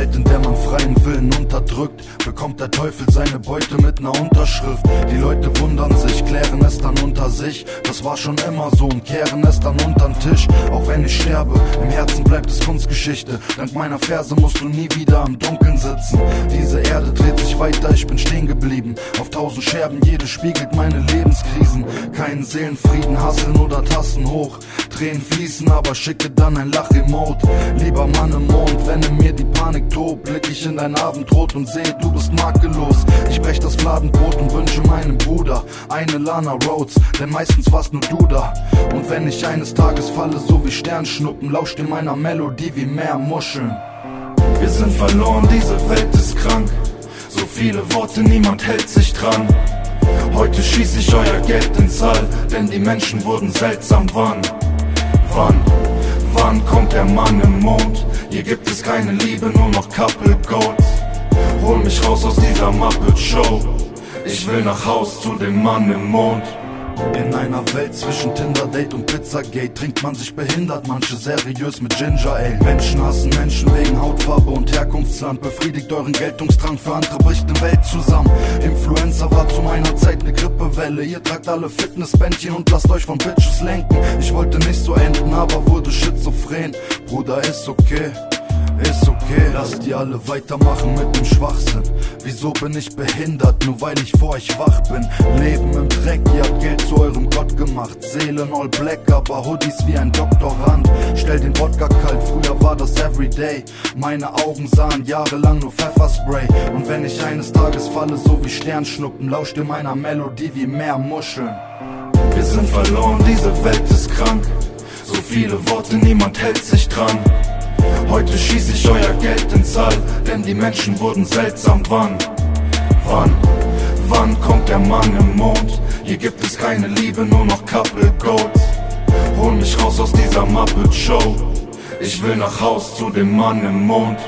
Welt, in der man freien Willen unterdrückt, bekommt der Teufel seine Beute mit ner Unterschrift. Die Leute wundern sich, klären es dann unter sich. Das war schon immer so und kehren es dann untern Tisch. Auch wenn ich sterbe, im Herzen bleibt es Kunstgeschichte. Dank meiner Verse musst du nie wieder im Dunkeln sitzen. Diese Erde dreht sich weiter, ich bin stehen geblieben. Auf tausend Scherben, jede spiegelt meine Lebenskrisen. Keinen Seelenfrieden, Hasseln oder Tassen hoch. Tränen fließen, aber schicke dann ein Lach-Emote. Lieber Mann im Mond, wenn in mir die Panik tobt, blick ich in dein Abendrot und sehe, du bist makellos. Ich brech das Fladenbrot und wünsche meinem Bruder eine Lana Rhodes, denn meistens warst nur du da. Und wenn ich eines Tages falle, so wie Sternschnuppen, lauscht in meiner Melodie wie mehr Muscheln. Wir sind verloren, diese Welt ist krank. So viele Worte, niemand hält sich dran. Heute schieß ich euer Geld ins All, denn die Menschen wurden seltsam. Wann? Wann? Wann kommt der Mann im Mond? Hier gibt es keine Liebe, nur noch Couple Goals. Hol mich raus aus dieser Muppet Show. Ich will nach Haus zu dem Mann im Mond. In einer Welt zwischen Tinder Date und Pizzagate trinkt man sich behindert, manche seriös mit Ginger Ale. Menschen hassen Menschen wegen Hautfarbe und Herkunftsland. Befriedigt euren Geltungsdrang, für andere bricht eine Welt zusammen. Influencer war zu meiner Zeit eine Grippewelle. Ihr tragt alle Fitnessbändchen und lasst euch von Bitches lenken. Ich wollte nicht so enden, aber wurde schizophren. Bruder, ist okay. Okay, lasst die alle weitermachen mit dem Schwachsinn. Wieso bin ich behindert, nur weil ich vor euch wach bin? Leben im Dreck, ihr habt Geld zu eurem Gott gemacht. Seelen all black, aber Hoodies wie ein Doktorand. Stell den Wodka kalt, früher war das everyday. Meine Augen sahen jahrelang nur Pfefferspray. Und wenn ich eines Tages falle, so wie Sternschnuppen, lauscht in meiner Melodie wie mehr Muscheln. Wir sind verloren, diese Welt ist krank. So viele Worte, niemand hält sich dran. Heute schieß ich euer Geld ins All, denn die Menschen wurden seltsam. Wann? Wann? Wann kommt der Mann im Mond? Hier gibt es keine Liebe, nur noch Couple Goals. Hol mich raus aus dieser Muppet Show. Ich will nach Haus zu dem Mann im Mond.